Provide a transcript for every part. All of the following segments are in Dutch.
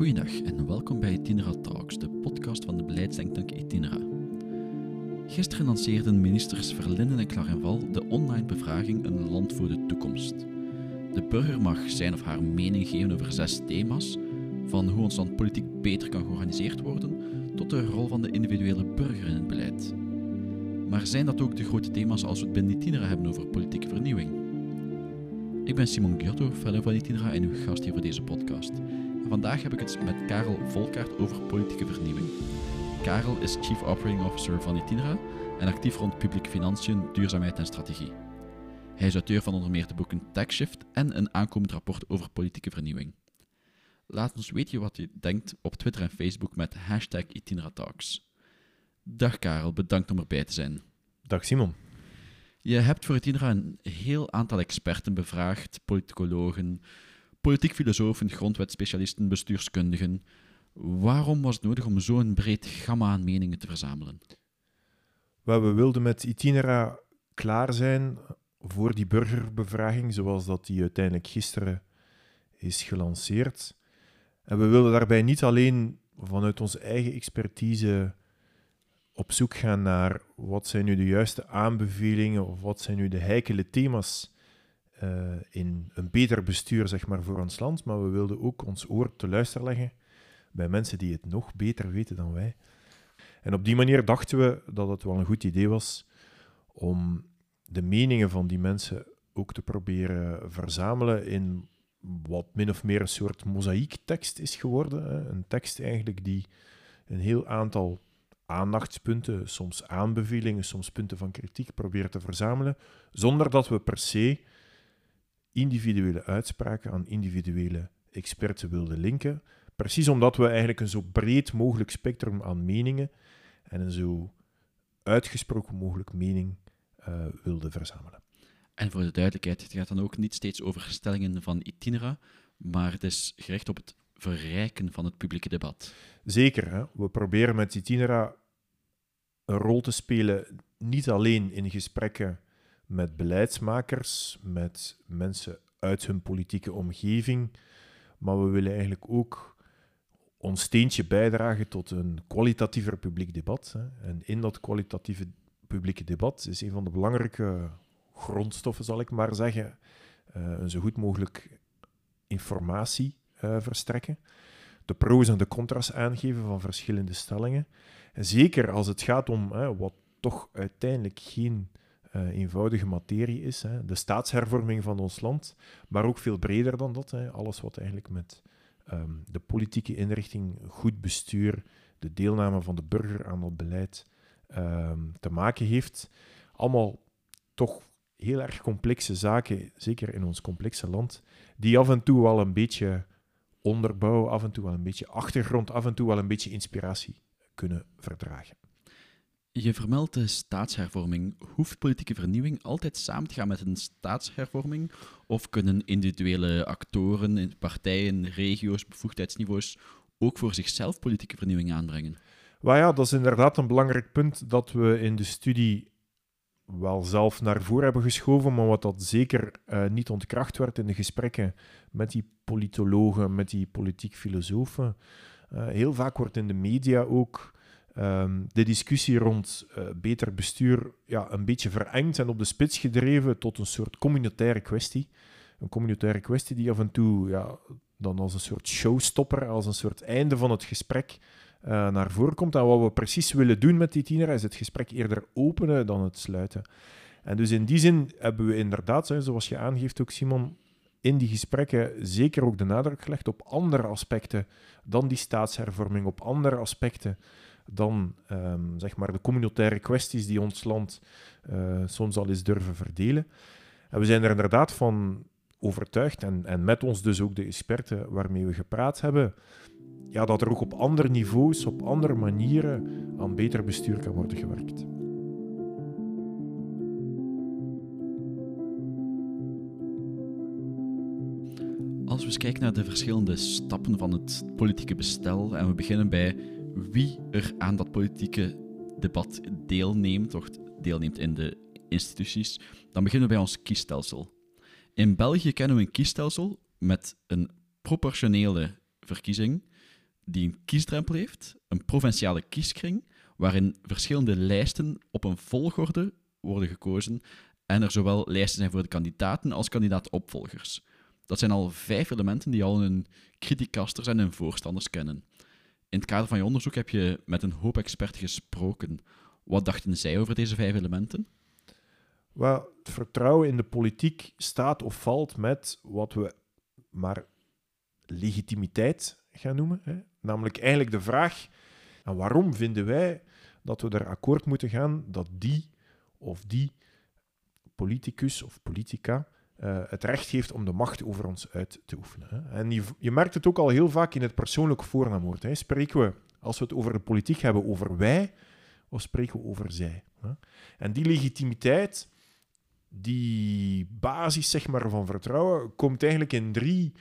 Goeiedag en welkom bij Itinera Talks, de podcast van de beleidsdenktank Itinera. Gisteren lanceerden ministers Verlinden en Clarenval de online bevraging Een land voor de toekomst. De burger mag zijn of haar mening geven over zes thema's, van hoe ons land politiek beter kan georganiseerd worden, tot de rol van de individuele burger in het beleid. Maar zijn dat ook de grote thema's als we het binnen Itinera hebben over politieke vernieuwing? Ik ben Simon Giotto, fellow van Itinera en uw gast hier voor deze podcast. Vandaag heb ik het met Karel Volkaart over politieke vernieuwing. Karel is Chief Operating Officer van Itinera en actief rond publieke financiën, duurzaamheid en strategie. Hij is auteur van onder meer de boeken TechShift en een aankomend rapport over politieke vernieuwing. Laat ons weten wat je denkt op Twitter en Facebook met hashtag Itineratalks. Dag Karel, bedankt om erbij te zijn. Dag Simon. Je hebt voor Itinera een heel aantal experten bevraagd, politicologen, politiek filosofen, grondwetspecialisten, bestuurskundigen. Waarom was het nodig om zo'n breed gamma aan meningen te verzamelen? We wilden met Itinera klaar zijn voor die burgerbevraging, zoals dat die uiteindelijk gisteren is gelanceerd. En we wilden daarbij niet alleen vanuit onze eigen expertise op zoek gaan naar wat zijn nu de juiste aanbevelingen of wat zijn nu de heikele thema's uh, in een beter bestuur zeg maar, voor ons land, maar we wilden ook ons oor te luisteren leggen bij mensen die het nog beter weten dan wij. En op die manier dachten we dat het wel een goed idee was om de meningen van die mensen ook te proberen verzamelen in wat min of meer een soort mozaïektekst is geworden. Een tekst eigenlijk die een heel aantal aandachtspunten, soms aanbevelingen, soms punten van kritiek probeert te verzamelen, zonder dat we per se individuele uitspraken aan individuele experten wilden linken. Precies omdat we eigenlijk een zo breed mogelijk spectrum aan meningen en een zo uitgesproken mogelijk mening uh, wilden verzamelen. En voor de duidelijkheid, het gaat dan ook niet steeds over stellingen van itinera, maar het is gericht op het verrijken van het publieke debat. Zeker. Hè? We proberen met itinera een rol te spelen, niet alleen in gesprekken met beleidsmakers, met mensen uit hun politieke omgeving. Maar we willen eigenlijk ook ons steentje bijdragen tot een kwalitatiever publiek debat. En in dat kwalitatieve publieke debat is een van de belangrijke grondstoffen, zal ik maar zeggen, uh, een zo goed mogelijk informatie uh, verstrekken. De pro's en de contra's aangeven van verschillende stellingen. En zeker als het gaat om hè, wat toch uiteindelijk geen uh, eenvoudige materie is. Hè. De staatshervorming van ons land, maar ook veel breder dan dat. Hè. Alles wat eigenlijk met um, de politieke inrichting, goed bestuur, de deelname van de burger aan dat beleid um, te maken heeft. Allemaal toch heel erg complexe zaken, zeker in ons complexe land, die af en toe wel een beetje onderbouw, af en toe wel een beetje achtergrond, af en toe wel een beetje inspiratie kunnen verdragen. Je vermeldt de staatshervorming. Hoeft politieke vernieuwing altijd samen te gaan met een staatshervorming? Of kunnen individuele actoren, partijen, regio's, bevoegdheidsniveaus ook voor zichzelf politieke vernieuwing aanbrengen? Well ja, dat is inderdaad een belangrijk punt dat we in de studie wel zelf naar voren hebben geschoven, maar wat dat zeker uh, niet ontkracht werd in de gesprekken met die politologen, met die politiek filosofen. Uh, heel vaak wordt in de media ook um, de discussie rond uh, beter bestuur ja, een beetje verengd en op de spits gedreven tot een soort communautaire kwestie. Een communautaire kwestie die af en toe ja, dan als een soort showstopper, als een soort einde van het gesprek uh, naar voren komt. En wat we precies willen doen met die tiener is het gesprek eerder openen dan het sluiten. En dus in die zin hebben we inderdaad, zoals je aangeeft ook Simon, in die gesprekken zeker ook de nadruk gelegd op andere aspecten dan die staatshervorming, op andere aspecten dan um, zeg maar de communautaire kwesties die ons land uh, soms al eens durven verdelen. En we zijn er inderdaad van overtuigd, en, en met ons dus ook de experten waarmee we gepraat hebben, ja, dat er ook op andere niveaus, op andere manieren aan beter bestuur kan worden gewerkt. Als we eens kijken naar de verschillende stappen van het politieke bestel en we beginnen bij wie er aan dat politieke debat deelneemt, of deelneemt in de instituties, dan beginnen we bij ons kiesstelsel. In België kennen we een kiesstelsel met een proportionele verkiezing, die een kiesdrempel heeft, een provinciale kieskring, waarin verschillende lijsten op een volgorde worden gekozen en er zowel lijsten zijn voor de kandidaten als kandidaatopvolgers. Dat zijn al vijf elementen die al hun criticasters en hun voorstanders kennen. In het kader van je onderzoek heb je met een hoop experten gesproken. Wat dachten zij over deze vijf elementen? Wel, het vertrouwen in de politiek staat of valt met wat we maar legitimiteit gaan noemen. Hè? Namelijk eigenlijk de vraag: en waarom vinden wij dat we er akkoord moeten gaan dat die of die politicus of politica uh, het recht heeft om de macht over ons uit te oefenen. En je, je, merkt het ook al heel vaak in het persoonlijk voornaamwoord. Hè. Spreken we, als we het over de politiek hebben, over wij of spreken we over zij? Hè. En die legitimiteit, die basis zeg maar, van vertrouwen, komt eigenlijk in drie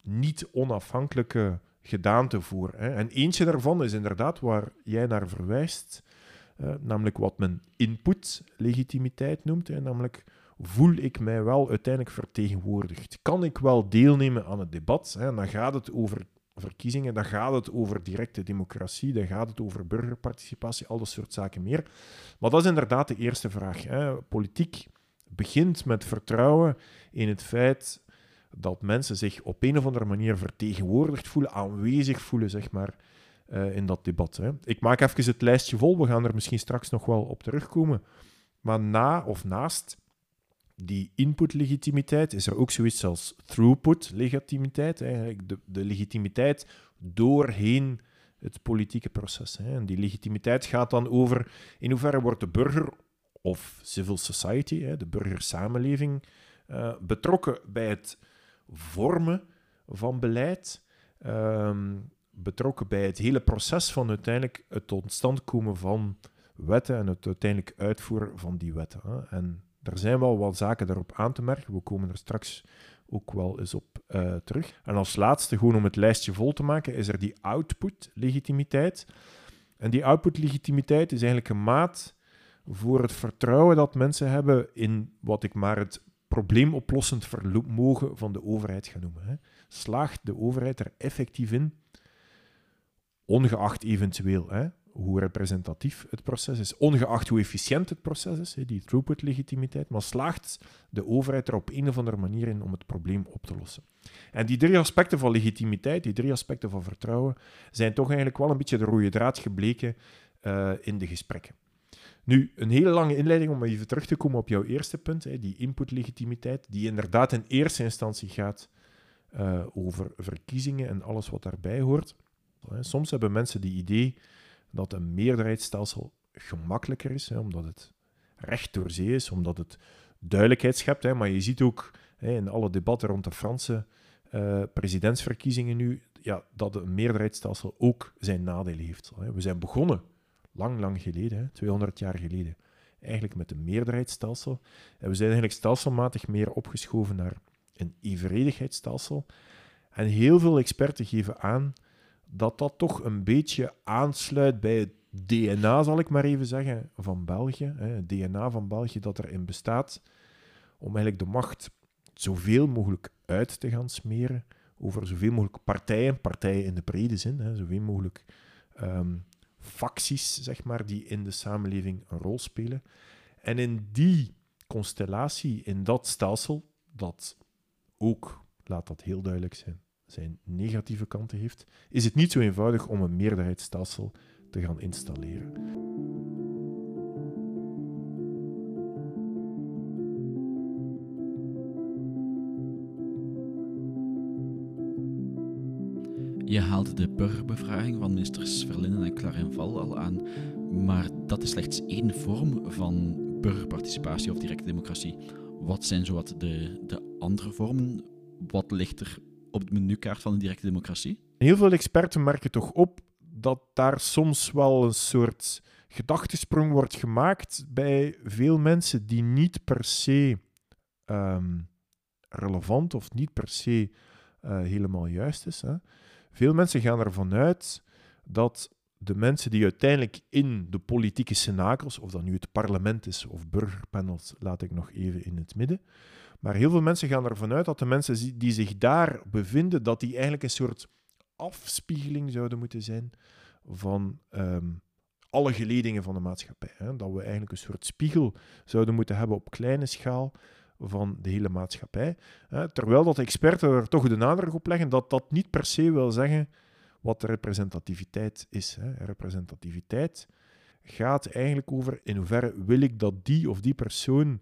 niet onafhankelijke gedaanten voor. Hè. En eentje daarvan is inderdaad waar jij naar verwijst, uh, namelijk wat men input-legitimiteit noemt, hè, namelijk voel ik mij wel uiteindelijk vertegenwoordigd? Kan ik wel deelnemen aan het debat? Hè? Dan gaat het over verkiezingen, dan gaat het over directe democratie, dan gaat het over burgerparticipatie, al dat soort zaken meer. Maar dat is inderdaad de eerste vraag. Hè? Politiek begint met vertrouwen in het feit dat mensen zich op een of andere manier vertegenwoordigd voelen, aanwezig voelen, zeg maar, uh, in dat debat. Hè. Ik maak even het lijstje vol, we gaan er misschien straks nog wel op terugkomen. Maar na of naast die input-legitimiteit is er ook zoiets als throughput-legitimiteit, eigenlijk de, de legitimiteit doorheen het politieke proces. Hè. En die legitimiteit gaat dan over in hoeverre wordt de burger of civil society, hè, de burgersamenleving, uh, betrokken bij het vormen van beleid, um, betrokken bij het hele proces van uiteindelijk het tot komen van wetten en het uiteindelijk uitvoeren van die wetten. Hè. En er zijn wel wat zaken daarop aan te merken. We komen er straks ook wel eens op uh, terug. En als laatste, gewoon om het lijstje vol te maken, is er die output-legitimiteit. En die output-legitimiteit is eigenlijk een maat voor het vertrouwen dat mensen hebben in wat ik maar het probleemoplossend vermogen van de overheid ga noemen. Hè. Slaagt de overheid er effectief in, ongeacht eventueel hè, hoe representatief het proces is, ongeacht hoe efficiënt het proces is, die throughput-legitimiteit, maar slaagt de overheid er op een of andere manier in om het probleem op te lossen. En die drie aspecten van legitimiteit, die drie aspecten van vertrouwen, zijn toch eigenlijk wel een beetje de rode draad gebleken uh, in de gesprekken. Nu, een hele lange inleiding om even terug te komen op jouw eerste punt, hè, die input-legitimiteit, die inderdaad in eerste instantie gaat uh, over verkiezingen en alles wat daarbij hoort. Soms hebben mensen die idee dat een meerderheidsstelsel gemakkelijker is, hè, omdat het recht door zee is, omdat het duidelijkheid schept. Hè, maar je ziet ook hè, in alle debatten rond de Franse uh, presidentsverkiezingen nu ja, dat een meerderheidsstelsel ook zijn nadelen heeft. We zijn begonnen, lang, lang geleden, hè, 200 jaar geleden, eigenlijk met een meerderheidsstelsel. En we zijn eigenlijk stelselmatig meer opgeschoven naar een evenredigheidsstelsel. En heel veel experten geven aan dat dat toch een beetje aansluit bij het DNA, zal ik maar even zeggen, van België. Het DNA van België dat erin bestaat om eigenlijk de macht zoveel mogelijk uit te gaan smeren over zoveel mogelijk partijen, partijen in de brede zin, hè, zoveel mogelijk um, facties, zeg maar, die in de samenleving een rol spelen. En in die constellatie, in dat stelsel, dat ook, laat dat heel duidelijk zijn, zijn negatieve kanten heeft, is het niet zo eenvoudig om een meerderheidsstelsel te gaan installeren. Je haalde de burgerbevraging van ministers Verlinden en Clarenval al aan, maar dat is slechts één vorm van burgerparticipatie of directe democratie. Wat zijn zowat de, de andere vormen? Wat ligt er op de menukaart van de directe democratie? Heel veel experten merken toch op dat daar soms wel een soort gedachtesprong wordt gemaakt bij veel mensen die niet per se ehm, relevant of niet per se uh, helemaal juist is. Hè. Veel mensen gaan ervan uit dat de mensen die uiteindelijk in de politieke cenakels, of dat nu het parlement is of burgerpanels, laat ik nog even in het midden, maar heel veel mensen gaan ervan uit dat de mensen die zich daar bevinden, dat die eigenlijk een soort afspiegeling zouden moeten zijn van ehm, alle geledingen van de maatschappij. Hè? Dat we eigenlijk een soort spiegel zouden moeten hebben op kleine schaal van de hele maatschappij. Hè? Terwijl dat experten er toch de nadruk op leggen dat dat niet per se wil zeggen wat representativiteit is. Hè? Representativiteit gaat eigenlijk over in hoeverre wil ik dat die of die persoon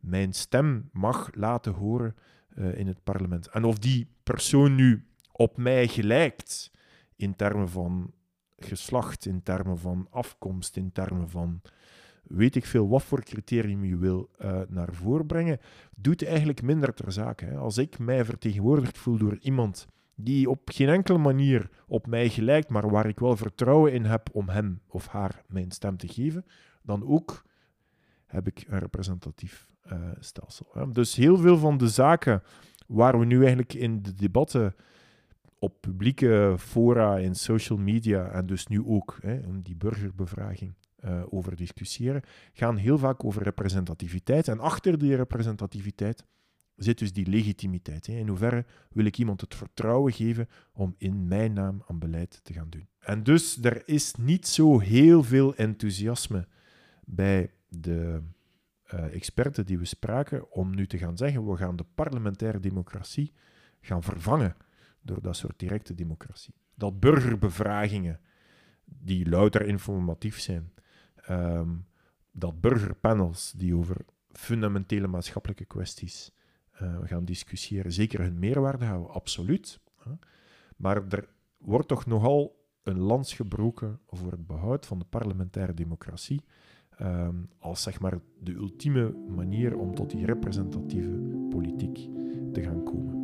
mijn stem mag laten horen uh, in het parlement. En of die persoon nu op mij gelijkt in termen van geslacht, in termen van afkomst, in termen van weet ik veel wat voor criterium je wil uh, naar voren brengen, doet eigenlijk minder ter zake. Hè. Als ik mij vertegenwoordigd voel door iemand die op geen enkele manier op mij gelijkt, maar waar ik wel vertrouwen in heb om hem of haar mijn stem te geven, dan ook heb ik een representatief uh, stelsel. Dus heel veel van de zaken waar we nu eigenlijk in de debatten op publieke fora, in social media en dus nu ook hè, die burgerbevraging uh, over discussiëren, gaan heel vaak over representativiteit. En achter die representativiteit zit dus die legitimiteit. Hè. In hoeverre wil ik iemand het vertrouwen geven om in mijn naam aan beleid te gaan doen? En dus er is niet zo heel veel enthousiasme bij de uh, experten die we spraken om nu te gaan zeggen: we gaan de parlementaire democratie gaan vervangen door dat soort directe democratie. Dat burgerbevragingen, die louter informatief zijn, um, dat burgerpanels die over fundamentele maatschappelijke kwesties uh, gaan discussiëren, zeker hun meerwaarde houden, absoluut. Maar er wordt toch nogal een lans gebroken voor het behoud van de parlementaire democratie. Um, als zeg maar de ultieme manier om tot die representatieve politiek te gaan komen.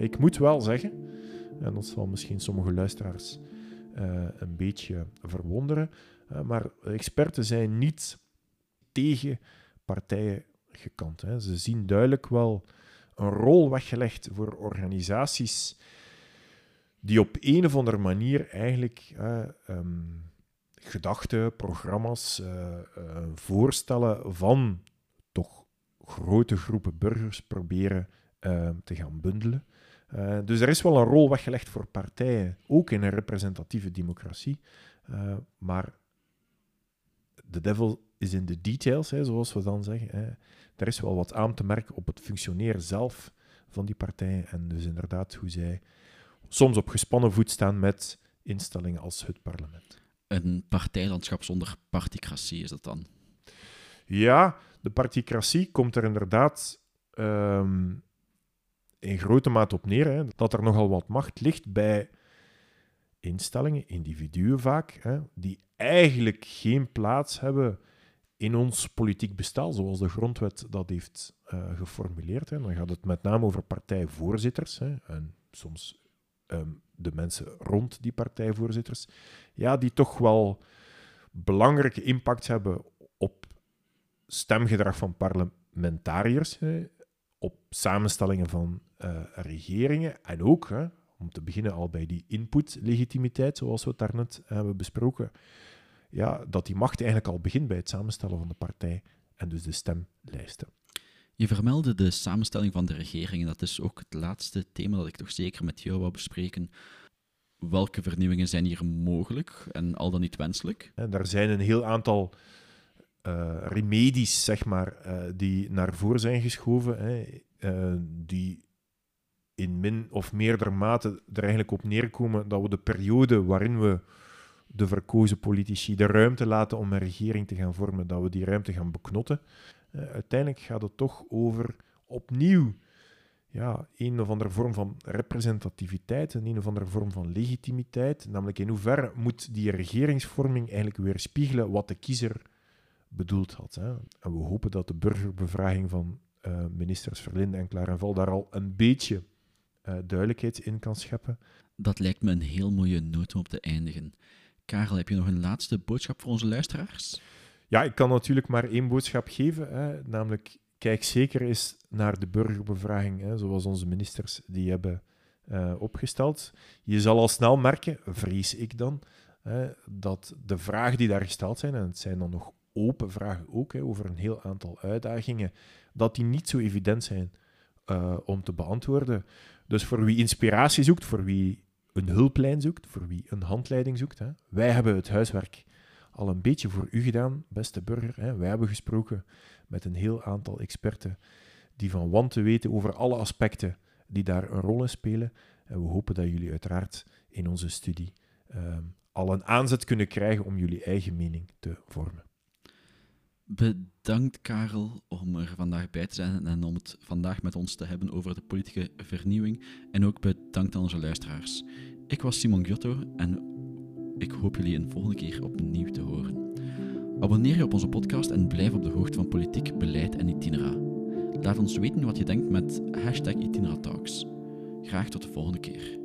Ik moet wel zeggen, en dat zal misschien sommige luisteraars uh, een beetje verwonderen, uh, maar experten zijn niet tegen partijen gekant. Hè. Ze zien duidelijk wel een rol weggelegd voor organisaties die op een of andere manier eigenlijk uh, um, gedachten, programma's, voorstellen van toch grote groepen burgers proberen te gaan bundelen. Dus er is wel een rol weggelegd voor partijen, ook in een representatieve democratie. Maar de devil is in de details, hè, zoals we dan zeggen. Hè. Er is wel wat aan te merken op het functioneren zelf van die partijen. En dus inderdaad hoe zij soms op gespannen voet staan met instellingen als het parlement. Een partijlandschap zonder particratie is dat dan? Ja, de particratie komt er inderdaad um, in grote mate op neer hè, dat er nogal wat macht ligt bij instellingen, individuen vaak, hè, die eigenlijk geen plaats hebben in ons politiek bestel, zoals de grondwet dat heeft uh, geformuleerd. Hè. Dan gaat het met name over partijvoorzitters hè, en soms um, de mensen rond die partijvoorzitters, ja, die toch wel belangrijke impact hebben op stemgedrag van parlementariërs, hè, op samenstellingen van uh, regeringen en ook, hè, om te beginnen al bij die input-legitimiteit, zoals we het daarnet hebben besproken, ja, dat die macht eigenlijk al begint bij het samenstellen van de partij en dus de stemlijsten. Je vermeldde de samenstelling van de regering, en dat is ook het laatste thema dat ik toch zeker met jou wou bespreken. Welke vernieuwingen zijn hier mogelijk en al dan niet wenselijk? En er zijn een heel aantal uh, remedies, zeg maar, uh, die naar voren zijn geschoven, hè, uh, die in min of meerdere mate er eigenlijk op neerkomen dat we de periode waarin we de verkozen politici de ruimte laten om een regering te gaan vormen, dat we die ruimte gaan beknotten. uiteindelijk gaat het toch over opnieuw ja, een of andere vorm van representativiteit, een, een of andere vorm van legitimiteit. Namelijk in hoeverre moet die regeringsvorming eigenlijk weerspiegelen wat de kiezer bedoeld had. Hè. En we hopen dat de burgerbevraging van uh, ministers Verlinde en Klarenval daar al een beetje uh, duidelijkheid in kan scheppen. Dat lijkt me een heel mooie noot om op te eindigen. Karel, heb je nog een laatste boodschap voor onze luisteraars? Ja, ik kan natuurlijk maar één boodschap geven, hè, namelijk kijk zeker eens naar de burgerbevraging, hè, zoals onze ministers die hebben uh, opgesteld. Je zal al snel merken, vrees ik dan, hè, dat de vragen die daar gesteld zijn, en het zijn dan nog open vragen ook hè, over een heel aantal uitdagingen, dat die niet zo evident zijn uh, om te beantwoorden. Dus voor wie inspiratie zoekt, voor wie een hulplijn zoekt, voor wie een handleiding zoekt, hè, wij hebben het huiswerk al een beetje voor u gedaan, beste burger. Hè. Wij hebben gesproken met een heel aantal experten die van wanten weten over alle aspecten die daar een rol in spelen. En we hopen dat jullie uiteraard in onze studie uh, al een aanzet kunnen krijgen om jullie eigen mening te vormen. Bedankt Karel om er vandaag bij te zijn en om het vandaag met ons te hebben over de politieke vernieuwing. En ook bedankt aan onze luisteraars. Ik was Simon Giotto en ik hoop jullie een volgende keer opnieuw te horen. Abonneer je op onze podcast en blijf op de hoogte van politiek, beleid en itinera. Laat ons weten wat je denkt met hashtag Itinera Talks. Graag tot de volgende keer.